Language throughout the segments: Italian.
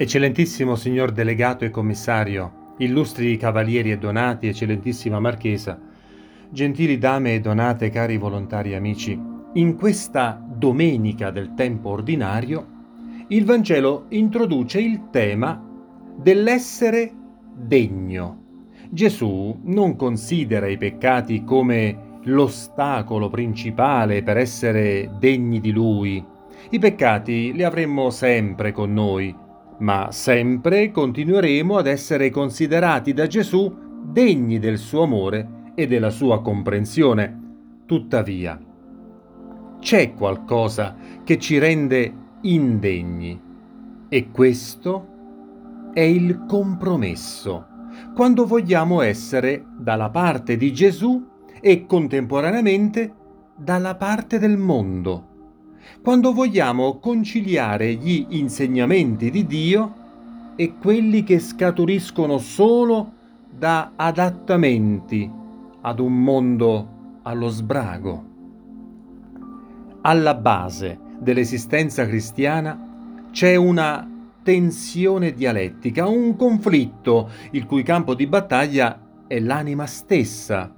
Eccellentissimo signor delegato e commissario, illustri cavalieri e donati, eccellentissima marchesa, gentili dame e donate, cari volontari amici, in questa domenica del tempo ordinario, il Vangelo introduce il tema dell'essere degno. Gesù non considera i peccati come l'ostacolo principale per essere degni di Lui. I peccati li avremmo sempre con noi, ma sempre continueremo ad essere considerati da Gesù degni del suo amore e della sua comprensione. Tuttavia, c'è qualcosa che ci rende indegni e questo è il compromesso, quando vogliamo essere dalla parte di Gesù e contemporaneamente dalla parte del mondo quando vogliamo conciliare gli insegnamenti di Dio e quelli che scaturiscono solo da adattamenti ad un mondo allo sbrago. Alla base dell'esistenza cristiana c'è una tensione dialettica, un conflitto il cui campo di battaglia è l'anima stessa,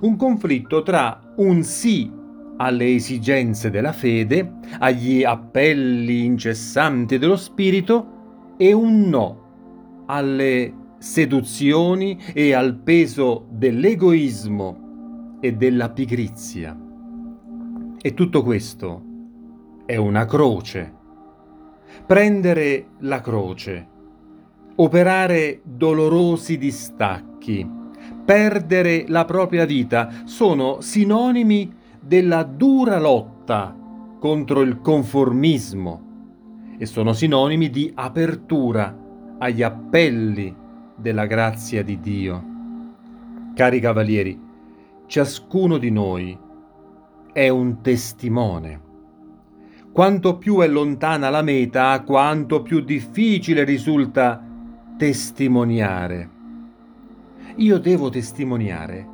un conflitto tra un sì alle esigenze della fede, agli appelli incessanti dello spirito e un no alle seduzioni e al peso dell'egoismo e della pigrizia. E tutto questo è una croce. Prendere la croce, operare dolorosi distacchi, perdere la propria vita sono sinonimi della dura lotta contro il conformismo e sono sinonimi di apertura agli appelli della grazia di Dio. Cari cavalieri, ciascuno di noi è un testimone. Quanto più è lontana la meta, quanto più difficile risulta testimoniare. Io devo testimoniare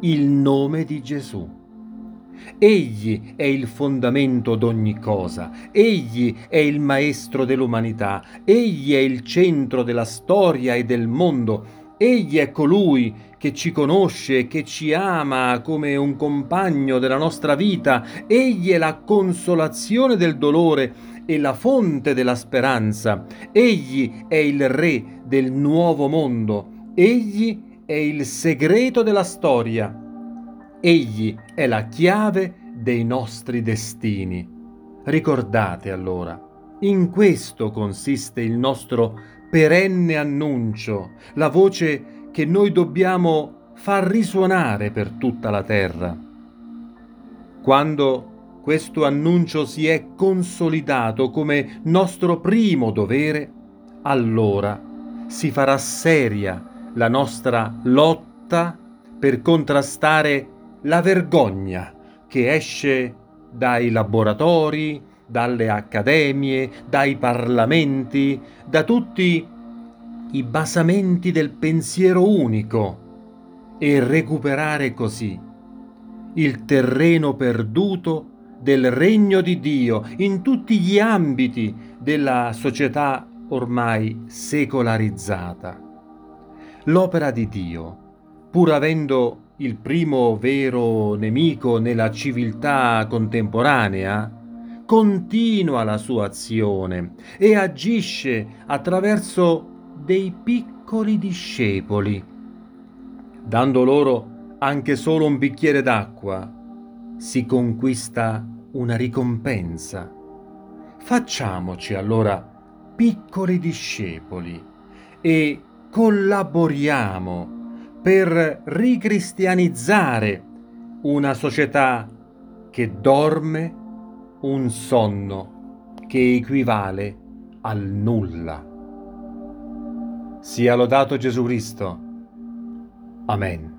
il nome di Gesù. Egli è il fondamento d'ogni cosa, egli è il maestro dell'umanità, egli è il centro della storia e del mondo, egli è colui che ci conosce che ci ama come un compagno della nostra vita, egli è la consolazione del dolore e la fonte della speranza, egli è il re del nuovo mondo, egli è il segreto della storia Egli è la chiave dei nostri destini. Ricordate allora, in questo consiste il nostro perenne annuncio, la voce che noi dobbiamo far risuonare per tutta la terra. Quando questo annuncio si è consolidato come nostro primo dovere, allora si farà seria la nostra lotta per contrastare la vergogna che esce dai laboratori, dalle accademie, dai parlamenti, da tutti i basamenti del pensiero unico e recuperare così il terreno perduto del regno di Dio in tutti gli ambiti della società ormai secolarizzata. L'opera di Dio, pur avendo il primo vero nemico nella civiltà contemporanea, continua la sua azione e agisce attraverso dei piccoli discepoli. Dando loro anche solo un bicchiere d'acqua, si conquista una ricompensa. Facciamoci allora piccoli discepoli e collaboriamo per ricristianizzare una società che dorme un sonno che equivale al nulla. Sia lodato Gesù Cristo. Amen.